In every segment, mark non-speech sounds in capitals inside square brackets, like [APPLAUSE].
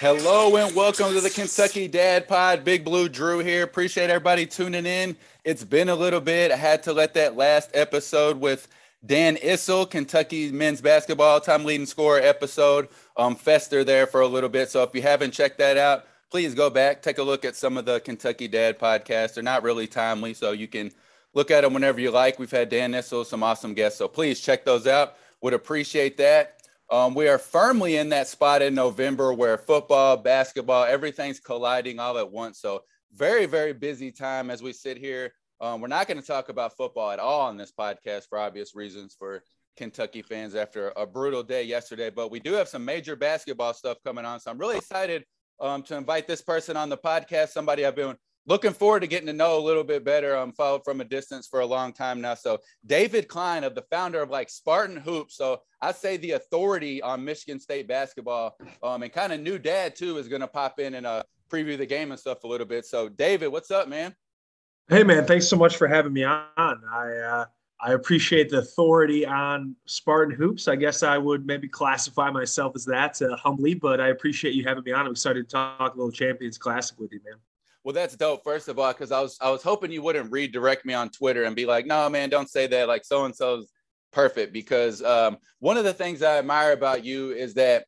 Hello and welcome to the Kentucky Dad Pod. Big Blue Drew here. Appreciate everybody tuning in. It's been a little bit. I had to let that last episode with Dan Issel, Kentucky men's basketball time leading scorer episode, um, fester there for a little bit. So if you haven't checked that out, please go back, take a look at some of the Kentucky Dad podcasts. They're not really timely, so you can look at them whenever you like. We've had Dan Issel, some awesome guests. So please check those out. Would appreciate that. Um, we are firmly in that spot in November where football, basketball, everything's colliding all at once. So, very, very busy time as we sit here. Um, we're not going to talk about football at all on this podcast for obvious reasons for Kentucky fans after a brutal day yesterday, but we do have some major basketball stuff coming on. So, I'm really excited um, to invite this person on the podcast, somebody I've been looking forward to getting to know a little bit better. I'm um, followed from a distance for a long time now. So David Klein of the founder of like Spartan Hoops. So I say the authority on Michigan State basketball um, and kind of new dad too is going to pop in and uh, preview the game and stuff a little bit. So David, what's up, man? Hey man, thanks so much for having me on. I uh, I appreciate the authority on Spartan hoops. I guess I would maybe classify myself as that uh, humbly, but I appreciate you having me on. I'm excited to talk a little Champions Classic with you, man. Well, that's dope. First of all, because I was I was hoping you wouldn't redirect me on Twitter and be like, "No, man, don't say that." Like so and so's perfect. Because um, one of the things I admire about you is that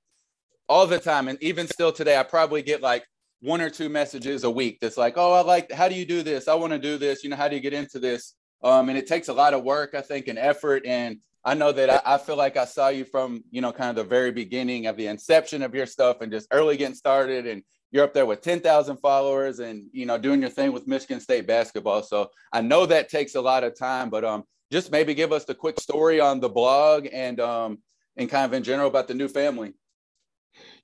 all the time, and even still today, I probably get like one or two messages a week that's like, "Oh, I like. How do you do this? I want to do this. You know, how do you get into this?" Um, and it takes a lot of work, I think, and effort. And I know that I, I feel like I saw you from you know kind of the very beginning of the inception of your stuff and just early getting started and you're up there with 10,000 followers and you know doing your thing with Michigan State basketball. So I know that takes a lot of time, but um just maybe give us the quick story on the blog and um and kind of in general about the new family.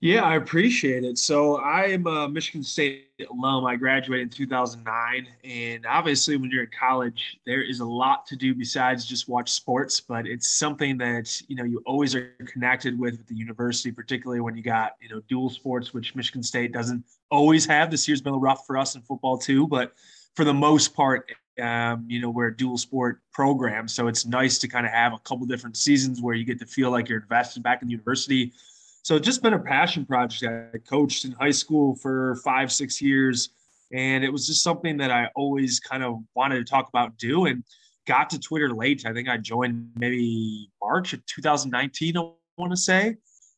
Yeah, I appreciate it. So I'm a Michigan State alum. I graduated in 2009, and obviously, when you're in college, there is a lot to do besides just watch sports. But it's something that you know you always are connected with the university, particularly when you got you know dual sports, which Michigan State doesn't always have. This year's been a rough for us in football too, but for the most part, um, you know, we're a dual sport program, so it's nice to kind of have a couple different seasons where you get to feel like you're invested back in the university so just been a passion project. I coached in high school for five, six years. And it was just something that I always kind of wanted to talk about do. And got to Twitter late. I think I joined maybe March of 2019, I want to say.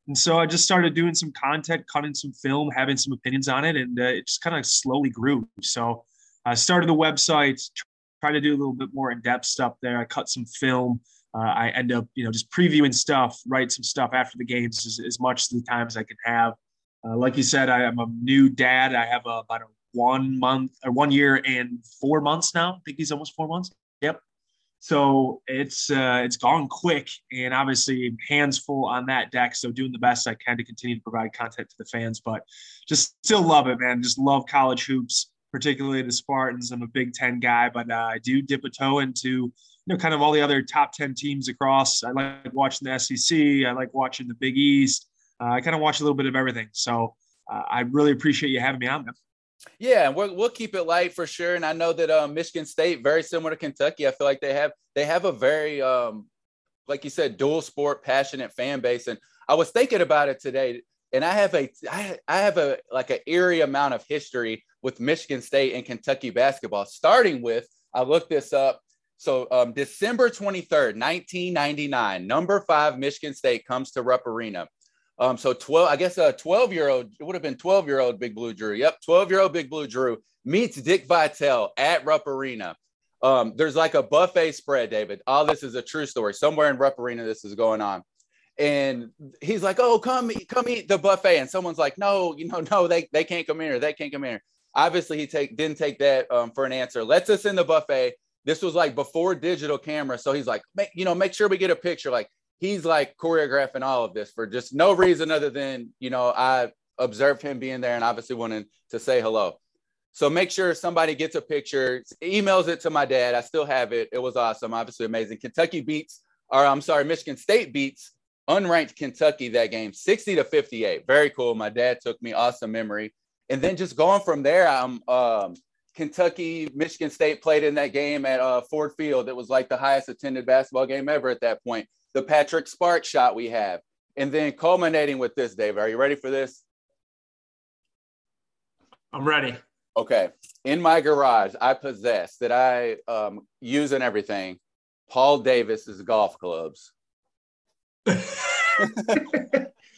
And so I just started doing some content, cutting some film, having some opinions on it, and uh, it just kind of slowly grew. So I started the website, tried to do a little bit more in-depth stuff there. I cut some film, uh, I end up, you know, just previewing stuff, write some stuff after the games as, as much of the time as I can have. Uh, like you said, I am a new dad. I have a, about a one month or one year and four months now. I think he's almost four months. Yep. So it's uh, it's gone quick, and obviously hands full on that deck. So doing the best I can to continue to provide content to the fans, but just still love it, man. Just love college hoops, particularly the Spartans. I'm a Big Ten guy, but uh, I do dip a toe into know, kind of all the other top 10 teams across. I like watching the SEC. I like watching the Big East. Uh, I kind of watch a little bit of everything. So uh, I really appreciate you having me on. Man. Yeah, we will keep it light for sure. And I know that um, Michigan State, very similar to Kentucky, I feel like they have they have a very, um, like you said, dual sport, passionate fan base. And I was thinking about it today, and I have a I, I have a like an eerie amount of history with Michigan State and Kentucky basketball. Starting with, I looked this up. So um, December 23rd, 1999, number five Michigan State comes to Rupp Arena. Um, so 12, I guess a 12 year old, it would have been 12 year old Big Blue Drew. Yep, 12 year old Big Blue Drew meets Dick Vitale at Rupp Arena. Um, there's like a buffet spread, David. All this is a true story. Somewhere in Rupp Arena, this is going on. And he's like, "Oh, come, come eat the buffet." And someone's like, "No, you know, no, they they can't come in here. They can't come in here." Obviously, he take didn't take that um, for an answer. Let's us in the buffet this was like before digital camera. So he's like, make, you know, make sure we get a picture. Like he's like choreographing all of this for just no reason other than, you know, I observed him being there and obviously wanted to say hello. So make sure somebody gets a picture, emails it to my dad. I still have it. It was awesome, obviously amazing. Kentucky beats, or I'm sorry, Michigan State beats unranked Kentucky that game, 60 to 58. Very cool. My dad took me, awesome memory. And then just going from there, I'm um, Kentucky, Michigan State played in that game at uh, Ford Field. It was like the highest attended basketball game ever at that point. The Patrick Sparks shot we have. And then culminating with this, Dave. Are you ready for this? I'm ready. Okay. In my garage, I possess that I um, use and everything. Paul Davis's golf clubs. [LAUGHS] [LAUGHS]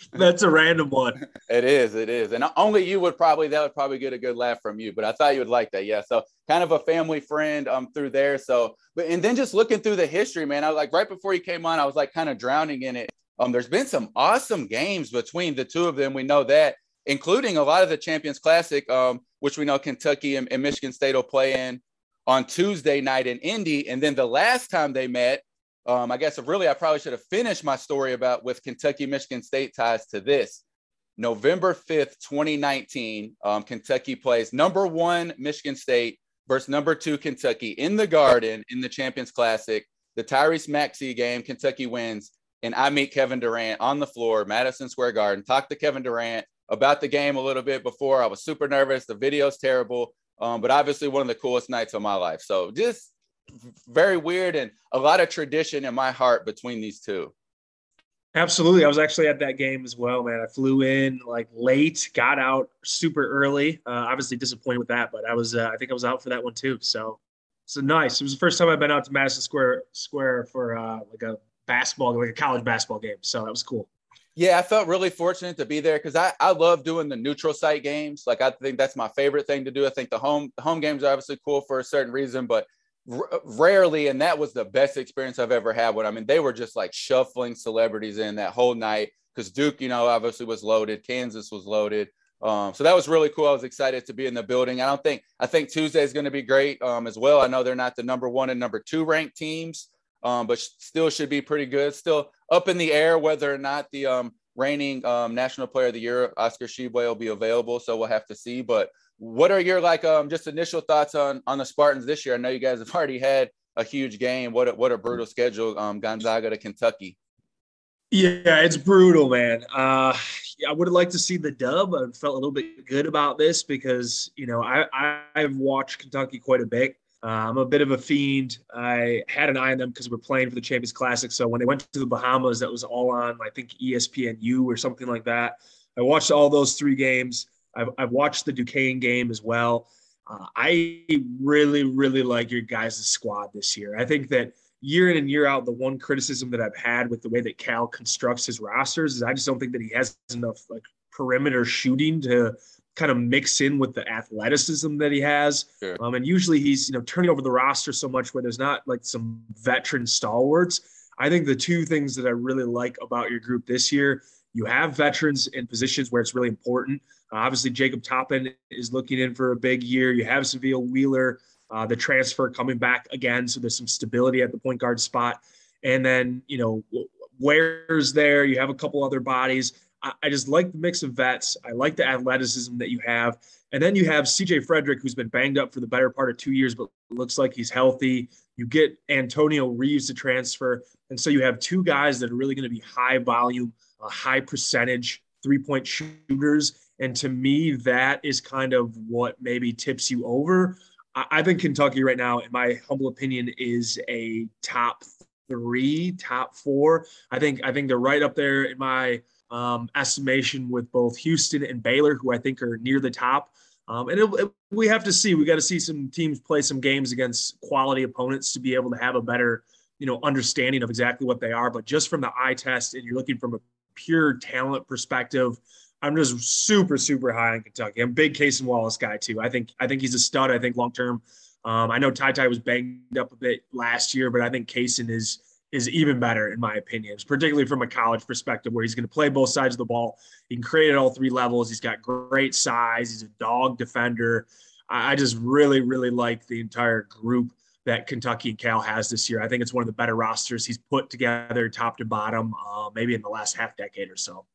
[LAUGHS] That's a random one. It is. It is. And only you would probably, that would probably get a good laugh from you, but I thought you would like that. Yeah. So kind of a family friend um through there. So, but, and then just looking through the history, man, I was like, right before you came on, I was like kind of drowning in it. Um, there's been some awesome games between the two of them. We know that, including a lot of the Champions Classic, um, which we know Kentucky and, and Michigan State will play in on Tuesday night in Indy. And then the last time they met, um, I guess really I probably should have finished my story about with Kentucky Michigan State ties to this. November 5th, 2019, um, Kentucky plays number one Michigan State versus number two Kentucky in the Garden in the Champions Classic. The Tyrese Maxey game, Kentucky wins, and I meet Kevin Durant on the floor, Madison Square Garden. Talk to Kevin Durant about the game a little bit before. I was super nervous. The video's terrible, um, but obviously one of the coolest nights of my life. So just very weird and a lot of tradition in my heart between these two. Absolutely. I was actually at that game as well, man. I flew in like late, got out super early. Uh, obviously disappointed with that, but I was, uh, I think I was out for that one too. So, so nice. It was the first time I've been out to Madison Square Square for uh, like a basketball, like a college basketball game. So that was cool. Yeah, I felt really fortunate to be there because I, I love doing the neutral site games. Like I think that's my favorite thing to do. I think the home home games are obviously cool for a certain reason, but r- rarely, and that was the best experience I've ever had. When I mean, they were just like shuffling celebrities in that whole night because Duke, you know, obviously was loaded, Kansas was loaded. Um, so that was really cool. I was excited to be in the building. I don't think I think Tuesday is going to be great um, as well. I know they're not the number one and number two ranked teams, um, but still should be pretty good. Still up in the air whether or not the um, reigning um, National Player of the Year Oscar Tshiebwe will be available. So we'll have to see. But what are your like um just initial thoughts on on the Spartans this year? I know you guys have [LAUGHS] already had a huge game. What a, what a brutal schedule, um, Gonzaga to Kentucky. Yeah, it's brutal, man. Uh, I would have liked to see the dub. I felt a little bit good about this because you know I, I have watched Kentucky quite a bit. Uh, I'm a bit of a fiend. I had an eye on them because we're playing for the Champions Classic. So when they went to the Bahamas, that was all on I think ESPNU or something like that. I watched all those three games. I've, I've watched the Duquesne game as well. Uh, I really, really like your guys' squad this year. I think that year in and year out, the one criticism that I've had with the way that Cal constructs his rosters is I just don't think that he has enough like perimeter shooting to kind of mix in with the athleticism that he has. Sure. Um, and usually he's you know turning over the roster so much where there's not like some veteran stalwarts. I think the two things that I really like about your group this year, you have veterans in positions where it's really important. Uh, obviously, Jacob Toppin is looking in for a big year. You have Sahvir Wheeler, uh, the transfer coming back again, so there's some stability at the point guard spot. And then you know Ware's there. You have a couple other bodies. I, I just like the mix of vets. I like the athleticism that you have. And then you have CJ Frederick, who's been banged up for the better part of two years, but looks like he's healthy. You get Antonio Reeves to transfer. And so you have two guys that are really going to be high volume, uh, high percentage three point shooters. And to me, that is kind of what maybe tips you over. I, I think Kentucky right now, in my humble opinion, is a top three, top four. I think I think they're right up there in my um, estimation with both Houston and Baylor, who I think are near the top. Um, and it, it, we have to see. We got to see some teams play some games against quality opponents to be able to have a better, you know, understanding of exactly what they are. But just from the eye test, and you're looking from a pure talent perspective, I'm just super, super high on Kentucky. I'm big Cason Wallace guy too. I think I think he's a stud. I think long term. Um, I know Ty Ty was banged up a bit last year, but I think Cason is is even better in my opinion, particularly from a college perspective, where he's going to play both sides of the ball. He can create at all three levels. He's got great size. He's a dog defender. I just really, really like the entire group that Kentucky and Cal has this year. I think it's one of the better rosters he's put together, top to bottom, uh, maybe in the last half decade or so.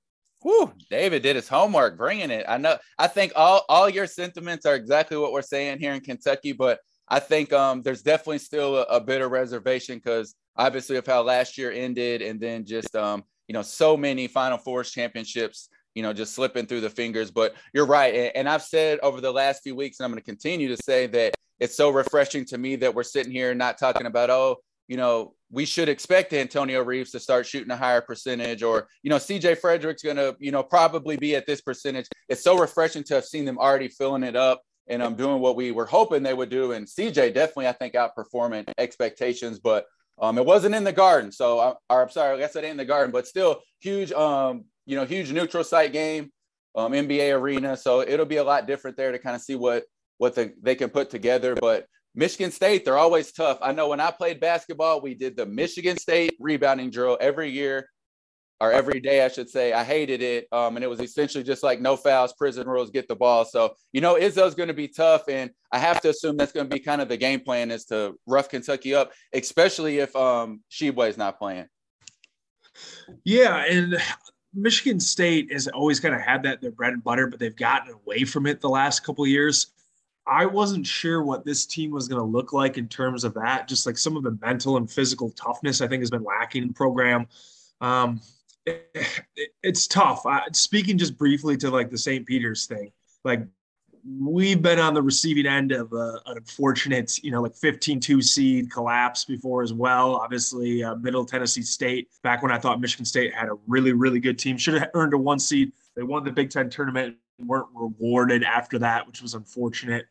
Whew, David did his homework, bringing it. I know. I think all all your sentiments are exactly what we're saying here in Kentucky, but I think um, there's definitely still a, a bit of reservation because obviously of how last year ended, and then just um, you know so many Final Fours championships, you know, just slipping through the fingers. But you're right, and, and I've said over the last few weeks, and I'm going to continue to say that it's so refreshing to me that we're sitting here not talking about oh you know, we should expect Antonio Reeves to start shooting a higher percentage, or you know, CJ Frederick's going to, you know, probably be at this percentage. It's so refreshing to have seen them already filling it up and I'm um, doing what we were hoping they would do. And CJ definitely, I think, outperforming expectations, but um, it wasn't in the garden. So, I, or I'm sorry, I guess it ain't in the garden, but still huge, um, you know, huge neutral site game, um, NBA arena. So it'll be a lot different there to kind of see what what the, they can put together. But Michigan State, they're always tough. I know when I played basketball, we did the Michigan State rebounding drill every year or every day, I should say. I hated it. Um, and it was essentially just like no fouls, prison rules, get the ball. So, you know, Izzo's going to be tough. And I have to assume that's going to be kind of the game plan is to rough Kentucky up, especially if um, is not playing. Yeah. And Michigan State has always kind of had that their bread and butter, but they've gotten away from it the last couple years. I wasn't sure what this team was going to look like in terms of that. Just like some of the mental and physical toughness, I think has been lacking in the program. Um, it, it, it's tough. Uh, speaking just briefly to like the St. Peter's thing, like we've been on the receiving end of a, an unfortunate, you know, like 15-2 seed collapse before as well. Obviously, uh, Middle Tennessee State, back when I thought Michigan State had a really, really good team, should have earned a one seed. They won the Big Ten tournament weren't rewarded after that, which was unfortunate.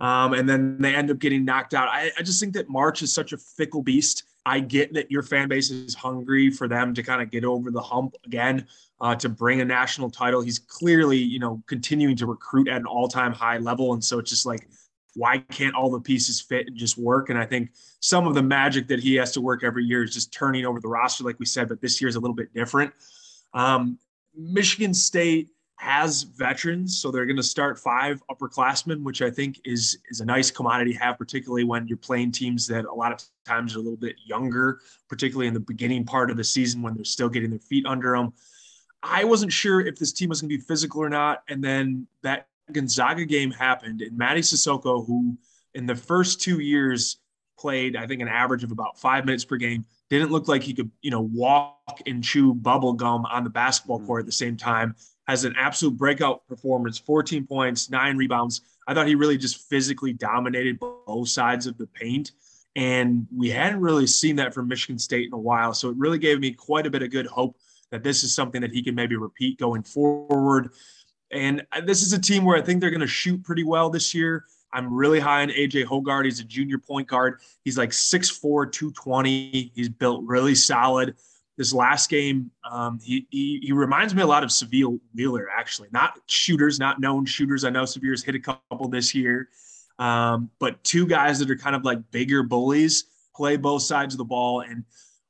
Um, and then they end up getting knocked out. I, I, just think that March is such a fickle beast. I get that your fan base is hungry for them to kind of get over the hump again, uh, to bring a national title. He's clearly, you know, continuing to recruit at an all-time high level, and so it's just like, why can't all the pieces fit and just work? And I think some of the magic that he has to work every year is just turning over the roster, like we said, but this year is a little bit different. Um, Michigan State has veterans, so they're going to start five upperclassmen, which I think is is a nice commodity to have, particularly when you're playing teams that a lot of times are a little bit younger, particularly in the beginning part of the season when they're still getting their feet under them. I wasn't sure if this team was going to be physical or not, and then that Gonzaga game happened, and Mady Sissoko, who in the first two years played, I think, an average of about five minutes per game, didn't look like he could, you know, walk and chew bubble gum on the basketball mm-hmm. court at the same time has an absolute breakout performance 14 points, nine rebounds. I thought he really just physically dominated both sides of the paint. And we hadn't really seen that from Michigan State in a while. So it really gave me quite a bit of good hope that this is something that he can maybe repeat going forward. And this is a team where I think they're going to shoot pretty well this year. I'm really high on AJ Hoggard. He's a junior point guard. He's like 6'4, 220. He's built really solid this last game, um, he, he, he reminds me a lot of Sahvir Wheeler, actually. Not shooters, not known shooters. I know Sahvir's hit a couple this year, um, but two guys that are kind of like bigger bullies play both sides of the ball. And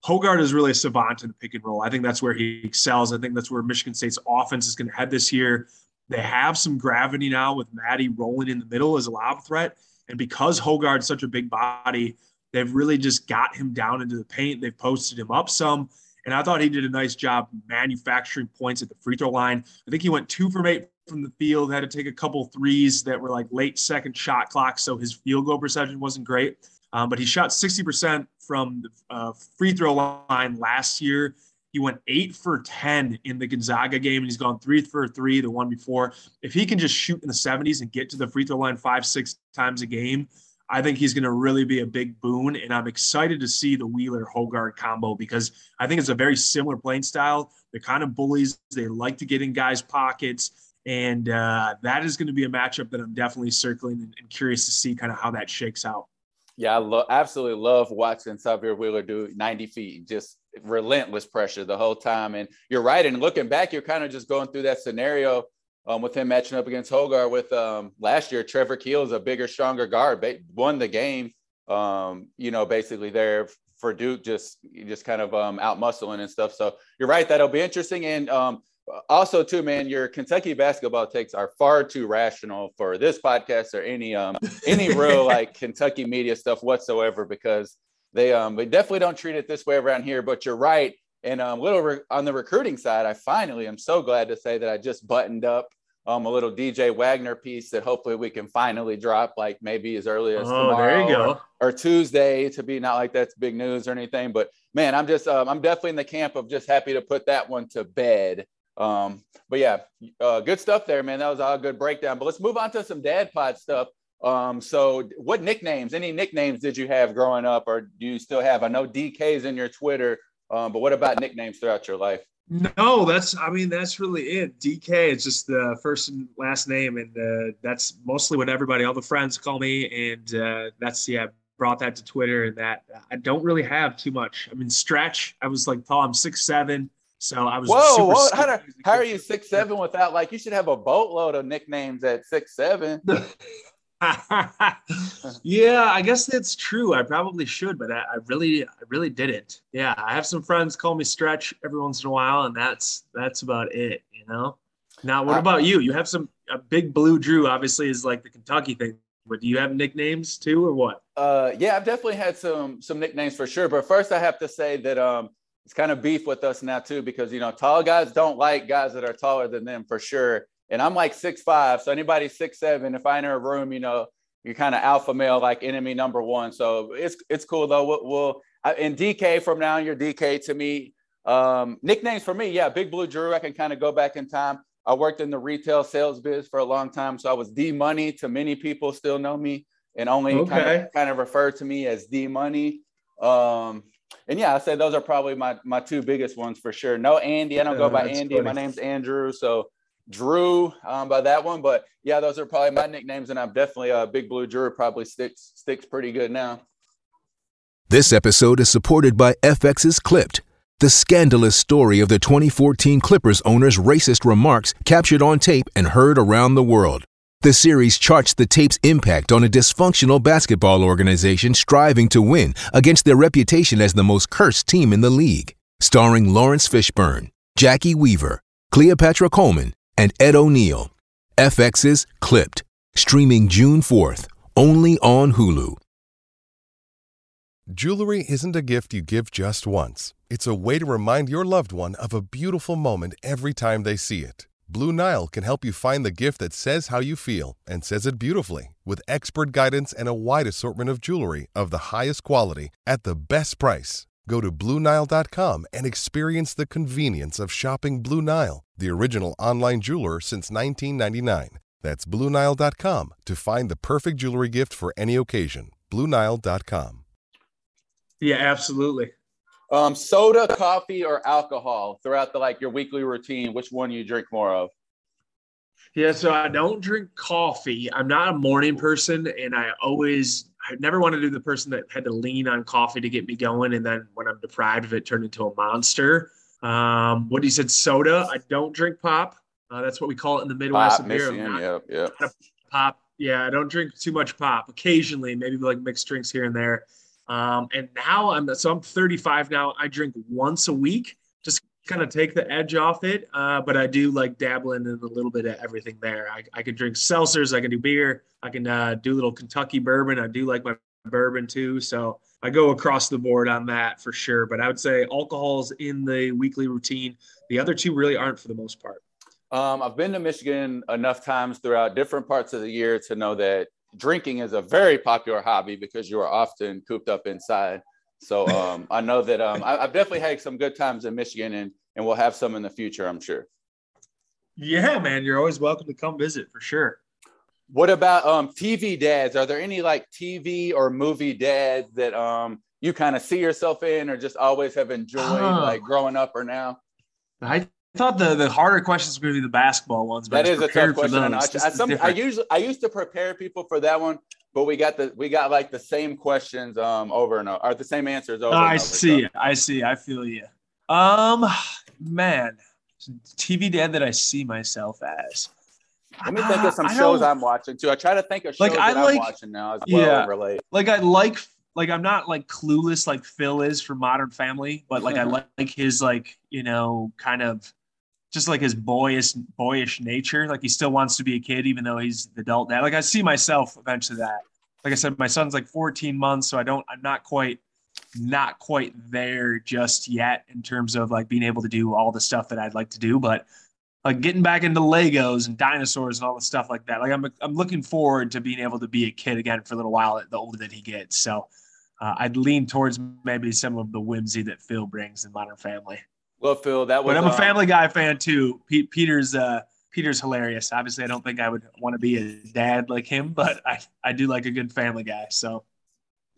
Hoggard is really a savant in the pick and roll. I think that's where he excels. I think that's where Michigan State's offense is going to head this year. They have some gravity now with Mady rolling in the middle as a lob threat. And because Hoggard's such a big body, they've really just got him down into the paint. They've posted him up some. And I thought he did a nice job manufacturing points at the free throw line. I think he went two from eight from the field, had to take a couple threes that were like late second shot clock. So his field goal percentage wasn't great. Um, but he shot 60% from the uh, free throw line last year. He went eight for 10 in the Gonzaga game, and he's gone three for three the one before. If he can just shoot in the 70s and get to the free throw line five, six times a game, I think he's going to really be a big boon. And I'm excited to see the Wheeler Hoggard combo because I think it's a very similar playing style. They're kind of bullies. They like to get in guys' pockets. And uh, that is going to be a matchup that I'm definitely circling and, and curious to see kind of how that shakes out. Yeah, I lo- absolutely love watching Sahvir Wheeler do 90 feet, just relentless pressure the whole time. And you're right. And looking back, you're kind of just going through that scenario um, with him matching up against Hoggard with um, last year, Trevor Keels is a bigger, stronger guard, ba- won the game, um, you know, basically there for Duke, just just kind of um, out muscling and stuff. So you're right, that'll be interesting. And um, also, too, man, your Kentucky basketball takes are far too rational for this podcast or any um, any real [LAUGHS] like Kentucky media stuff whatsoever because they um they definitely don't treat it this way around here. But you're right And um, little re- on the recruiting side, I finally am so glad to say that I just buttoned up um, a little DJ Wagner piece that hopefully we can finally drop like maybe as early as oh, tomorrow there you go. Or, or, Tuesday to be not like that's big news or anything. But man, I'm just um, I'm definitely in the camp of just happy to put that one to bed. Um, but yeah, uh, good stuff there, man. That was all a good breakdown. But let's move on to some dad pod stuff. Um, so what nicknames, any nicknames did you have growing up or do you still have? I know DK's in your Twitter, um, but what about nicknames throughout your life? No, that's I mean that's really it. DK is just the first and last name, and uh, that's mostly what everybody, all the friends call me, and uh, that's yeah. Brought that to Twitter, and that I don't really have too much. I mean, stretch. I was like, Paul, I'm six seven, so I was. Whoa, whoa how, do, how are you six seven without like? You should have a boatload of nicknames at six seven. [LAUGHS] [LAUGHS] yeah, I guess that's true. I probably should, but I, I, really, I really didn't. Yeah, I have some friends call me Stretch every once in a while, and that's that's about it. You know. Now, what about you? You have some a big blue Drew. Obviously, is like the Kentucky thing. But do you have nicknames too, or what? Uh, yeah, I've definitely had some some nicknames for sure. But first, I have to say that um, it's kind of beef with us now too, because you know, tall guys don't like guys that are taller than them for sure and I'm like six five. So anybody six seven, if I enter a room, you know, you're kind of alpha male, like enemy number one. So it's it's cool though. We'll, we'll and DK from now, on, you're DK to me. Um, nicknames for me, yeah, Big Blue Drew. I can kind of go back in time. I worked in the retail sales biz for a long time, so I was D Money. To many people, still know me and only okay. kind of kind of refer to me as D Money. Um, and yeah, I say those are probably my my two biggest ones for sure. No Andy, I don't go by Andy. Funny. My name's Andrew, so Drew um, by that one. But yeah, those are probably my nicknames, and I'm definitely a uh, Big Blue Drew. Probably sticks sticks pretty good now. This episode is supported by FX's Clipped, the scandalous story of the 2014 Clippers owner's racist remarks captured on tape and heard around the world. The series charts the tape's impact on a dysfunctional basketball organization striving to win against their reputation as the most cursed team in the league. Starring Laurence Fishburne, Jacki Weaver, Cleopatra Coleman, and Ed O'Neill. FX's Clipped, streaming June 4th, only on Hulu. Jewelry isn't a gift you give just once. It's a way to remind your loved one of a beautiful moment every time they see it. Blue Nile can help you find the gift that says how you feel and says it beautifully with expert guidance and a wide assortment of jewelry of the highest quality at the best price. Go to BlueNile.com and experience the convenience of shopping Blue Nile, the original online jeweler since 1999. That's BlueNile.com to find the perfect jewelry gift for any occasion. BlueNile.com. Yeah, absolutely. Um, soda, coffee, or alcohol throughout the like your weekly routine. Which one you drink more of? Yeah, so I don't drink coffee. I'm not a morning person, and I always I never wanted to be the person that had to lean on coffee to get me going, and then when I'm deprived of it, turn into a monster. Um, what he said, soda. I don't drink pop. Uh, that's what we call it in the Midwest. Pop, Michigan, yeah, yeah. Pop, yeah. I don't drink too much pop. Occasionally, maybe like mixed drinks here and there. Um, and now I'm so I'm 35 now. I drink once a week kind of take the edge off it. Uh, but I do like dabbling in a little bit of everything there. I, I can drink seltzers, I can do beer, I can uh, do little Kentucky bourbon. I do like my bourbon too. So I go across the board on that for sure. But I would say alcohol's in the weekly routine. The other two really aren't for the most part. Um, I've been to Michigan enough times throughout different parts of the year to know that drinking is a very popular hobby because you are often cooped up inside. So um, I know that um, I, have definitely had some good times in Michigan, and and we'll have some in the future, I'm sure. Yeah, man, you're always welcome to come visit for sure. What about um, TV dads? Are there any like TV or movie dads that um, you kind of see yourself in, or just always have enjoyed, oh. like growing up or now? I thought the, the harder questions were going to be the basketball ones. But That is a tough question. I, I, some, I usually I used to prepare people for that one, but we got the we got like the same questions um over and over, or the same answers over. I over, see. So. I see. I feel you. Um, man, TV dad that I see myself as. Let me think of some shows I'm watching too. I try to think of shows like, I that like, I'm watching now as well yeah, relate. Like I like like I'm not like clueless like Phil is for Modern Family, but like I [LAUGHS] like his like you know kind of just like his boyish boyish nature. Like he still wants to be a kid even though he's the adult dad. Like I see myself eventually that. Like I said, my son's like 14 months, so I don't. I'm not quite not quite there just yet in terms of like being able to do all the stuff that I'd like to do, but like getting back into Legos and dinosaurs and all the stuff like that. Like I'm I'm looking forward to being able to be a kid again for a little while the older that he gets. So uh, I'd lean towards maybe some of the whimsy that Phil brings in Modern Family. Well, Phil, that was. But I'm a um, Family Guy fan too. Peter's uh, Peter's hilarious. Obviously, I don't think I would want to be a dad like him, but I I do like a good Family Guy. So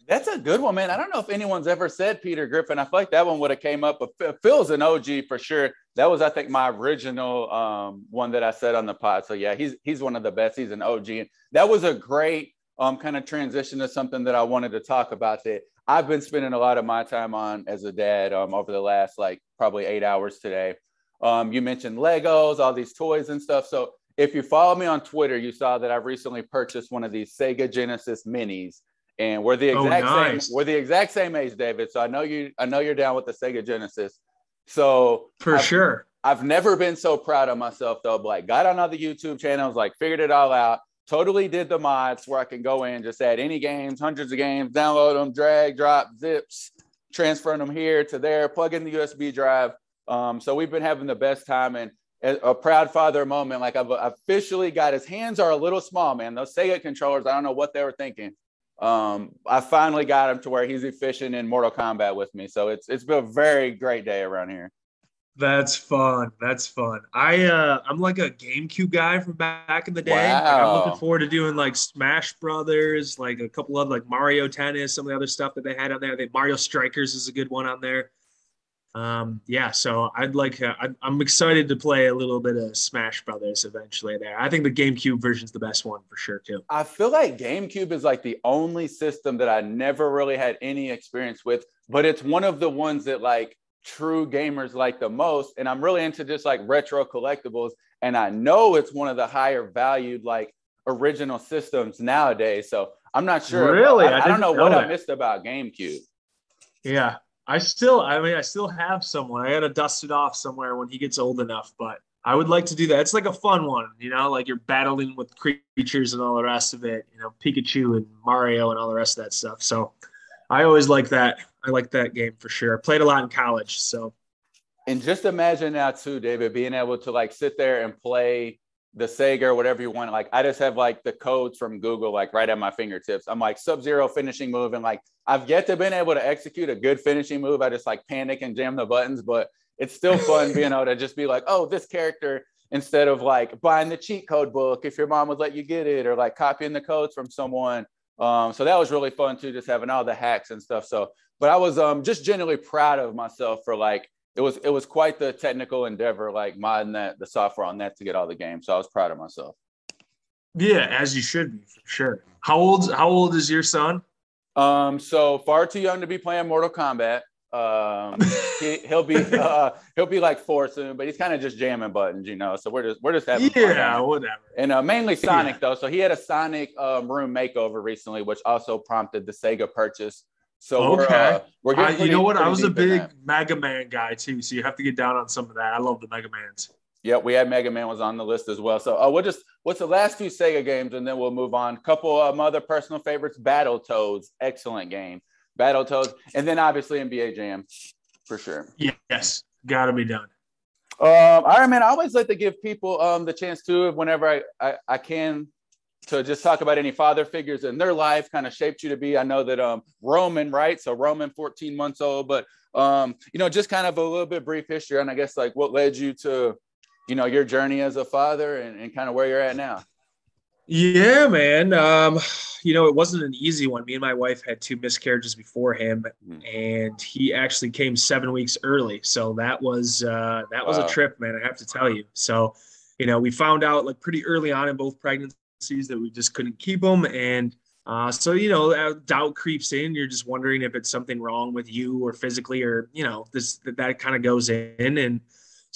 That's a good one, man. I don't know if anyone's ever said Peter Griffin. I feel like that one would have came up. But Phil's an OG for sure. That was, I think, my original um, one that I said on the pod. So yeah, he's he's one of the best. He's an OG, and that was a great um, kind of transition to something that I wanted to talk about. That I've been spending a lot of my time on as a dad um, over the last like probably eight hours today. Um, you mentioned Legos, all these toys and stuff. So if you follow me on Twitter, you saw that I recently purchased one of these Sega Genesis Minis and we're the Oh, exact nice. same. We're the exact same age, David. So I know you. I know you're down with the Sega Genesis. So for I've, sure. I've never been so proud of myself though. But like, got on other YouTube channels, like figured it all out. Totally did the mods where I can go in, just add any games, hundreds of games, download them, drag, drop, zips, transferring them here to there, plug in the USB drive. Um, so we've been having the best time and a a proud father moment. Like I've officially got his hands are a little small, man. Those Sega controllers, I don't know what they were thinking. Um, I finally got him to where he's efficient in Mortal Kombat with me. So it's it's been a very great day around here. That's fun. That's fun. I uh I'm like a GameCube guy from back in the day. Like, I'm looking forward to doing like Smash Brothers, like a couple of like Mario Tennis, some of the other stuff that they had on there. I think Mario Strikers is a good one on there. Um, yeah, so I'd like uh, I, I'm excited to play a little bit of Smash Brothers eventually. There, I think the GameCube version's the best one for sure too. I feel like GameCube is like the only system that I never really had any experience with, but it's one of the ones that like true gamers like the most. And I'm really into just like retro collectibles. And I know it's one of the higher valued like original systems nowadays. So I'm not sure. Really? I, I I don't know know what I missed about GameCube. Yeah, I still, I mean, I still have someone. I gotta dust it off somewhere when he gets old enough. But I would like to do that. It's like a fun one, you know, like you're battling with creatures and all the rest of it. You know, Pikachu and Mario and all the rest of that stuff. So I always like that. I like that game for sure. I played a lot in college, so And just imagine now too, David, being able to like sit there and play the Sega or whatever you want. Like I just have like the codes from Google like right at my fingertips. I'm like Sub-Zero finishing move, and like I've yet to been able to execute a good finishing move. I just like panic and jam the buttons, but it's still fun being able to just be like, oh, this character instead of like buying the cheat code book if your mom would let you get it or like copying the codes from someone. Um, so that was really fun too, just having all the hacks and stuff. So, but I was um just genuinely proud of myself for like it was it was quite the technical endeavor, like modding that the software on that to get all the games. So I was proud of myself. yeah, as you should be for sure. How old? How old is your son? Um, so far too young to be playing Mortal Kombat. Um, [LAUGHS] he, he'll be [LAUGHS] uh, he'll be like four soon, but he's kind of just jamming buttons, you know. So we're just we're just having fun. Yeah, whatever. and uh, mainly Sonic Yeah. though. So he had a Sonic um, room makeover recently, which also prompted the Sega purchase. So we're Okay. uh, we're I, getting you know what? I was a big. Mega Man guy too, so you have to get down on some of that. I love the Mega Mans. Yep, we had Mega Man was on the list as well. So uh, we'll just what's the last few Sega games, and then we'll move on. Couple um, other personal favorites: Battle Toads, excellent game. Battletoads, and then obviously NBA Jam, for sure. Yes, got to be done. Um, all right, man. I always like to give people um the chance to, whenever I, I I can, to just talk about any father figures in their life, kind of shaped you to be. I know that um Roman, right? So Roman, 14 months old, but um, you know, just kind of a little bit brief history, and I guess like what led you to, you know, your journey as a father and, and kind of where you're at now. Yeah, man. Um, you know, it wasn't an easy one. Me and my wife had two miscarriages before him, Mhm. and he actually came seven weeks early. So that was uh, that was Wow. a trip, man. I have to tell you. So, you know, we found out like pretty early on in both pregnancies that we just couldn't keep them, and uh, so you know, uh, doubt creeps in. You're just wondering if it's something wrong with you or physically, or you know, this that, that kind of goes in and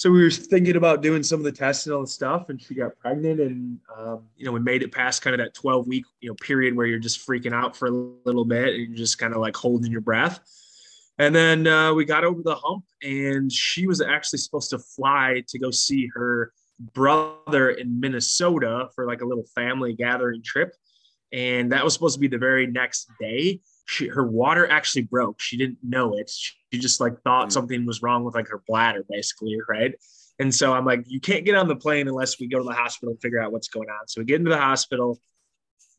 so we were thinking about doing some of the tests and all the stuff and she got pregnant and um, you know we made it past kind of that 12 week you know period where you're just freaking out for a little bit and you're just kind of like holding your breath and then uh, we got over the hump and she was actually supposed to fly to go see her brother in minnesota for like a little family gathering trip and that was supposed to be the very next day. She, her water actually broke. She didn't know it. She, she just like thought mm. something was wrong with like her bladder, basically, right? And so I'm like, you can't get on the plane unless we go to the hospital and figure out what's going on. So we get into the hospital.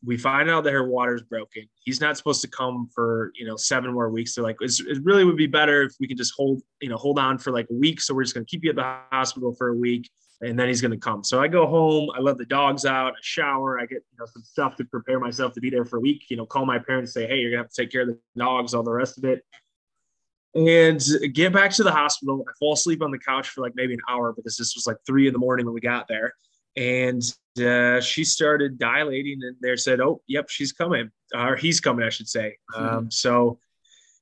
We find out that her water's broken. He's not supposed to come for you know seven more weeks. They're like, it really would be better if we could just hold you know hold on for like a week. So we're just gonna keep you at the hospital for a week and then he's going to come. So I go home, I let the dogs out, I shower, I get you know some stuff to prepare myself to be there for a week. You know, call my parents, say, hey, you're gonna have to take care of the dogs, all the rest of it, and get back to the hospital. I fall asleep on the couch for like maybe an hour because this was like three in the morning when we got there, and uh, she started dilating, and they said, oh, yep, she's coming, or he's coming, I should say. Mm-hmm. Um, so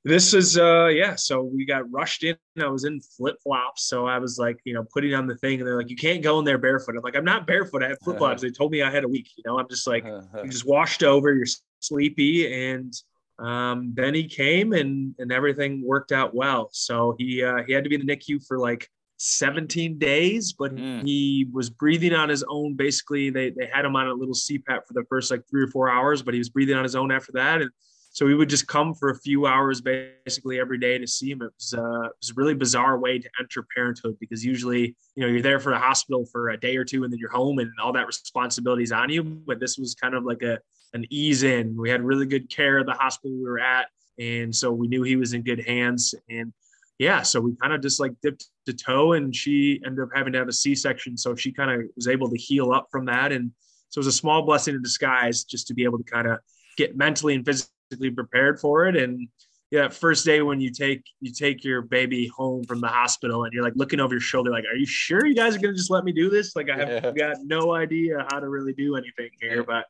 this is uh yeah so we got rushed in. I was in flip-flops so i was like you know putting on the thing and they're like you can't go in there barefoot. I'm like i'm not barefoot. I have flip-flops. They told me i had a week you know? I'm just like you just washed over you're sleepy and um then he came and and everything worked out well. So he uh he had to be in the nicu for like 17 days but mm. he was breathing on his own. Basically they, they had him on a little cpap for the first like three or four hours but he was breathing on his own after that and so we would just come for a few hours basically every day to see him. It was, uh, it was a really bizarre way to enter parenthood because usually, you know, you're there for the hospital for a day or two and then you're home and all that responsibility is on you. But this was kind of like a, an ease in. We had really good care at the hospital we were at. And so we knew he was in good hands. And yeah, so we kind of just like dipped to toe and she ended up having to have a C section. So she kind of was able to heal up from that. And so it was a small blessing in disguise just to be able to kind of get mentally and physically prepared for it. And yeah, first day when you take you take your baby home from the hospital and you're like looking over your shoulder, like, are you sure you guys are gonna just let me do this? Like I have yeah. got no idea how to really do anything here, but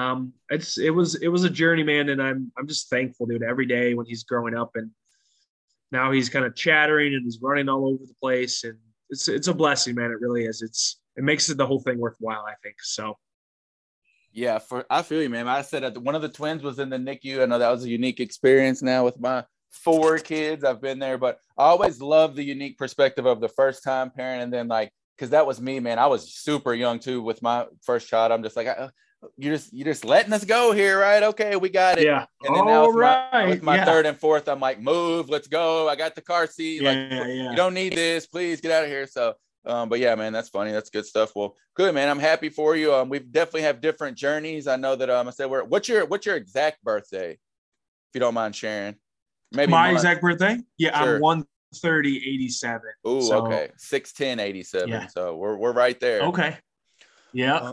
um it's it was it was a journey, man, and I'm I'm just thankful, dude, every day when he's growing up and now he's kind of chattering and he's running all over the place and it's it's a blessing, man. It really is. It's it makes it the whole thing worthwhile, I think. So yeah, for I feel you, man. I said that one of the twins was in the NICU. I know that was a unique experience now with my four kids. I've been there, but I always love the unique perspective of the first time parent, and then like because that was me, man. I was super young too with my first child. I'm just like, uh, you just you're just letting us go here, right? Okay, we got it. Yeah. And then now with right. my, with my yeah. third and fourth, I'm like, move, let's go. I got the car seat. Yeah, like, yeah. you don't need this. Please get out of here. So um, but yeah, man, that's funny. That's good stuff. Well, good, man. I'm happy for you. Um, we definitely have different journeys. I know that um, I said, where, what's your what's your exact birthday, if you don't mind sharing? Maybe my month. exact birthday. Yeah, sure. I'm one thirty eighty seven. Ooh, so, okay, six ten eighty seven. Yeah. So we're we're right there. Okay. Yeah. Uh,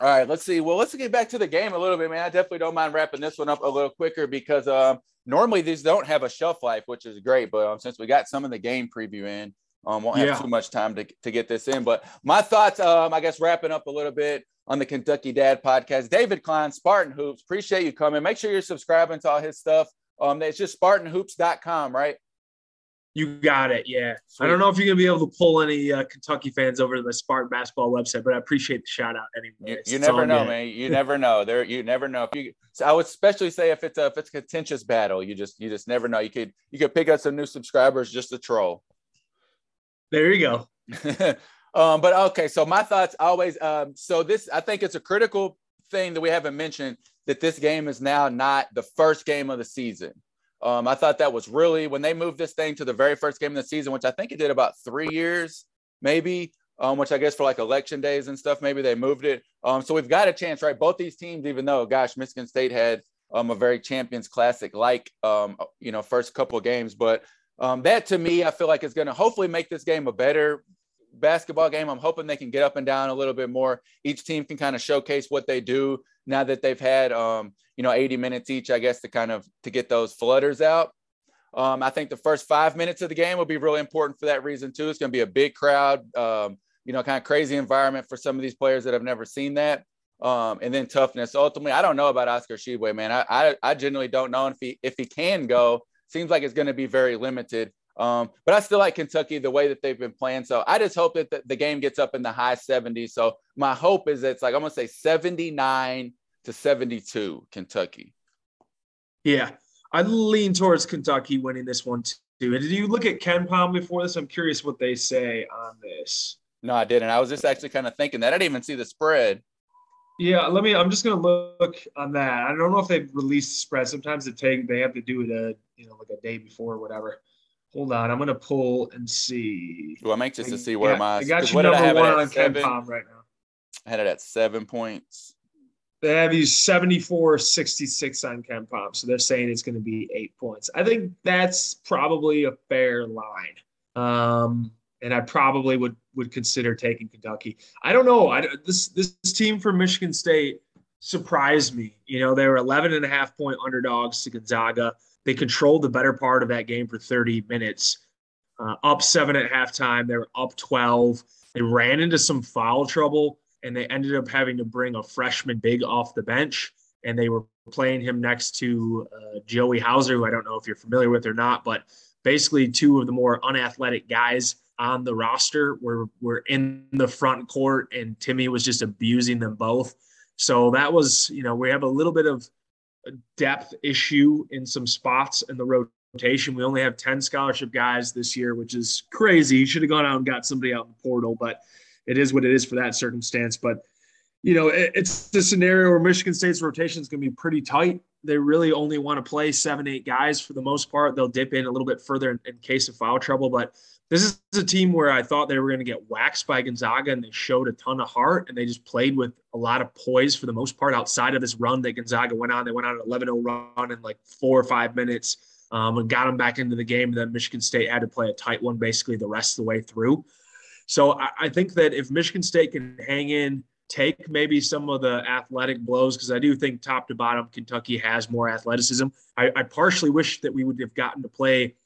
all right, let's see. Well, let's get back to the game a little bit, man. I definitely don't mind wrapping this one up a little quicker because um, normally these don't have a shelf life, which is great. But um, since we got some of the game preview in, um, won't have yeah. too much time to, to get this in, but my thoughts, um, I guess, wrapping up a little bit on the Kentucky Dad podcast. David Klein, Spartan Hoops, appreciate you coming. Make sure you're subscribing to all his stuff. Um, it's just SpartanHoops.com, right? You got it. Yeah. Sweet. I don't know if you're going to be able to pull any uh, Kentucky fans over to the Spartan basketball website, but I appreciate the shout out anyway. You, you never know, man. You [LAUGHS] never know. There, you never know. If you, so I would especially say if it's a if it's a contentious battle, you just you just never know. You could you could pick up some new subscribers just to troll. There you go. [LAUGHS] um, but okay, so my thoughts always. Um, so this, I think it's a critical thing that we haven't mentioned that this game is now not the first game of the season. Um, I thought that was really when they moved this thing to the very first game of the season, which I think it did about three years, maybe. Um, which I guess for like election days and stuff, maybe they moved it. Um, so we've got a chance, right? Both these teams, even though, gosh, Michigan State had um, a very Champions Classic like, um, you know, first couple games, but um, that to me, I feel like is going to hopefully make this game a better basketball game. I'm hoping they can get up and down a little bit more. Each team can kind of showcase what they do now that they've had, um, you know, 80 minutes each, I guess, to kind of to get those flutters out. Um, I think the first five minutes of the game will be really important for that reason too. It's going to be a big crowd, um, you know, kind of crazy environment for some of these players that have never seen that. Um, and then toughness. Ultimately, I don't know about Oscar Tshiebwe, man. I, I, I genuinely don't know if he if he can go seems like it's going to be very limited. Um, but I still like Kentucky the way that they've been playing. So I just hope that the, the game gets up in the high 70s. So my hope is it's like I'm gonna say 79 to 72 Kentucky. Yeah, I lean towards Kentucky winning this one too. And did you look at KenPom before this? I'm curious what they say on this. No, I didn't. I was just actually kind of thinking that I didn't even see the spread. Yeah, let me. I'm just gonna look on that. I don't know if they've released the spread. Sometimes it take they have to do it a you know like a day before or whatever. Hold on, I'm gonna pull and see. Well, I'm anxious to see where yeah, my I got you number one on KenPom right now. I had it at seven points. They have you 74 66 on KenPom. So they're saying it's going to be eight points. I think that's probably a fair line. Um, and I probably would would consider taking Kentucky. I don't know. I, this this team from Michigan State surprised me. You know, they were 11 and a half point underdogs to Gonzaga. They controlled the better part of that game for 30 minutes. Uh, up seven at halftime. They were up 12. They ran into some foul trouble and they ended up having to bring a freshman big off the bench. And they were playing him next to uh, Joey Hauser, who I don't know if you're familiar with or not, but basically two of the more unathletic guys on the roster were were in the front court, and Timme was just abusing them both. So that was, you know, we have a little bit of a depth issue in some spots in the rotation. We only have 10 scholarship guys this year, which is crazy. You should have gone out and got somebody out in the portal, but it is what it is for that circumstance. But you know, it, it's the scenario where Michigan State's rotation is going to be pretty tight. They really only want to play seven, eight guys for the most part. They'll dip in a little bit further in, in case of foul trouble, but this is a team where I thought they were going to get waxed by Gonzaga, and they showed a ton of heart, and they just played with a lot of poise for the most part. Outside of this run that Gonzaga went on, they went on an 11-0 run in like four or five minutes, um, and got them back into the game. And then Michigan State had to play a tight one basically the rest of the way through. So I, I think that if Michigan State can hang in, take maybe some of the athletic blows, because I do think top to bottom, Kentucky has more athleticism. I, I partially wish that we would have gotten to play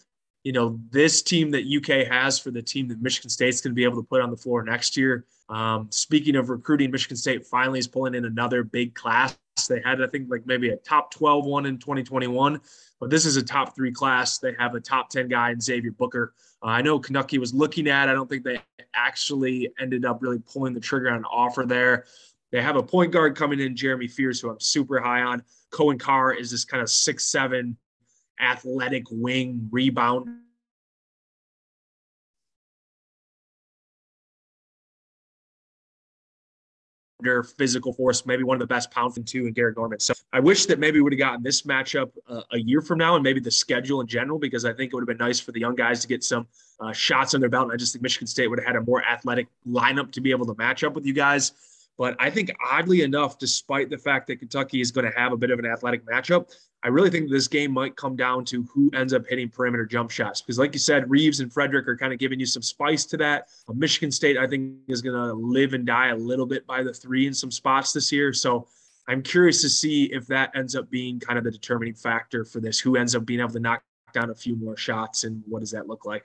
you know, this team that UK has for the team that Michigan State's going to be able to put on the floor next year. Um, speaking of recruiting, Michigan State finally is pulling in another big class. They had, I think, like maybe a top 12 one in 2021, but this is a top three class. They have a top 10 guy in Xavier Booker. Uh, I know Kentucky was looking at. I don't think they actually ended up really pulling the trigger on an offer there. They have a point guard coming in, Jeremy Fears, who I'm super high on. Coen Carr is this kind of six seven athletic wing rebound physical force, maybe one of the best pound and two in Gehrig Normand. So I wish that maybe we would have gotten this matchup uh, a year from now and maybe the schedule in general, because I think it would have been nice for the young guys to get some uh, shots on their belt. And I just think Michigan State would have had a more athletic lineup to be able to match up with you guys. But I think oddly enough, despite the fact that Kentucky is going to have a bit of an athletic matchup, I really think this game might come down to who ends up hitting perimeter jump shots. Because, like you said, Reeves and Fredrick are kind of giving you some spice to that. Uh, Michigan State, I think, is going to live and die a little bit by the three in some spots this year. So I'm curious to see if that ends up being kind of the determining factor for this. Who ends up being able to knock down a few more shots, and what does that look like?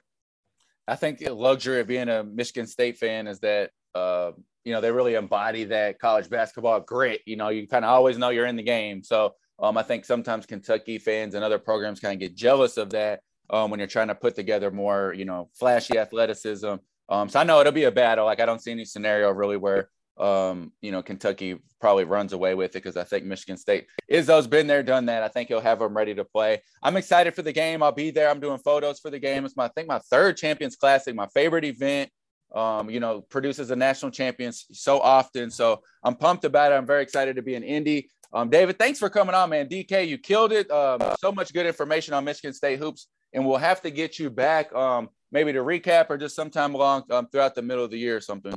I think the luxury of being a Michigan State fan is that uh, you know they really embody that college basketball grit. You know, you kind of always know you're in the game. So um, I think sometimes Kentucky fans and other programs kind of get jealous of that um, when you're trying to put together more, you know, flashy athleticism. Um, so I know it'll be a battle. Like I don't see any scenario really where um, you know Kentucky probably runs away with it because I think Michigan State Izzo's been there, done that. I think he'll have them ready to play. I'm excited for the game. I'll be there. I'm doing photos for the game. It's my I think my third Champions Classic, my favorite event um, you know, produces a national champion so often. So I'm pumped about it. I'm very excited to be in Indy. Um, David, thanks for coming on, man. DK, you killed it. Um, so much good information on Michigan State hoops, and we'll have to get you back, um, maybe to recap or just sometime along um, throughout the middle of the year or something.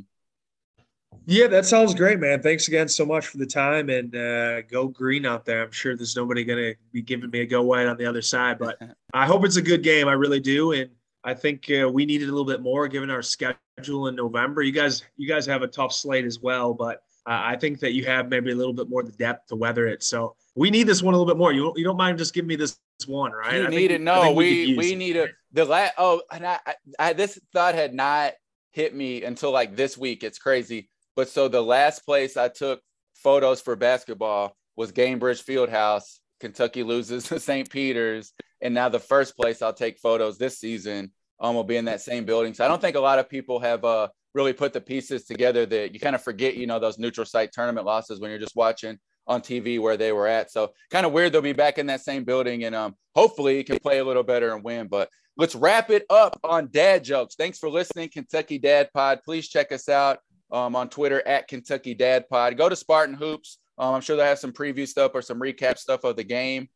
Yeah, that sounds great, man. Thanks again so much for the time and uh, go green out there. I'm sure there's nobody going to be giving me a go white on the other side, but [LAUGHS] I hope it's a good game. I really do. And I think uh, we needed a little bit more given our schedule in November. You guys, you guys have a tough slate as well, but uh, I think that you have maybe a little bit more the depth to weather it. So we need this one a little bit more. You you don't mind just giving me this one, right? You I need it. No, we we, we need a the last. Oh, and I, I this thought had not hit me until like this week. It's crazy. But so the last place I took photos for basketball was Gainbridge Fieldhouse. Kentucky loses [LAUGHS] to St. Peter's and now the first place I'll take photos this season um, will be in that same building. So I don't think a lot of people have uh, really put the pieces together that you kind of forget, you know, those neutral site tournament losses when you're just watching on TV where they were at. So kind of weird they'll be back in that same building and um, hopefully can play a little better and win. But let's wrap it up on dad jokes. Thanks for listening, Kentucky Dad Pod. Please check us out um, on Twitter at Kentucky Dad Pod. Go to Spartan Hoops. Um, I'm sure they have some preview stuff or some recap stuff of the game.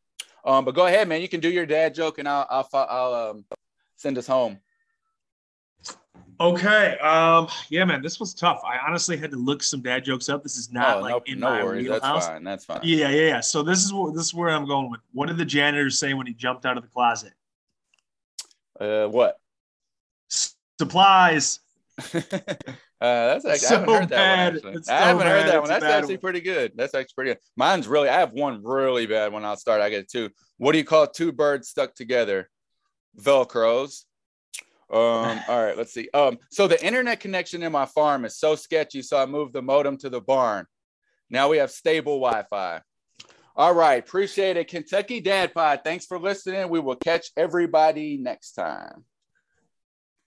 Um, but go ahead, man. You can do your dad joke, and I'll I'll, I'll um, send us home. Okay. Um, yeah, man, this was tough. I honestly had to look some dad jokes up. This is not oh, like no, in no my worries. That's wheelhouse. fine. That's fine. Yeah, yeah, yeah. So this is what this is where I'm going with. What did the janitor say when he jumped out of the closet? Uh, what? Supplies. [LAUGHS] uh, that's actually, So I haven't heard that bad. one. Actually. I haven't heard that It's one. That's actually one. pretty good. That's actually pretty good. Mine's really. I have one really bad one. I'll start. I get two. What do you call two birds stuck together? Velcros. Um. all right. Let's see. Um. So the internet connection in my farm is so sketchy. So I moved the modem to the barn. Now we have stable Wi-Fi. All right. Appreciate it, Kentucky Dad Pod. Thanks for listening. We will catch everybody next time.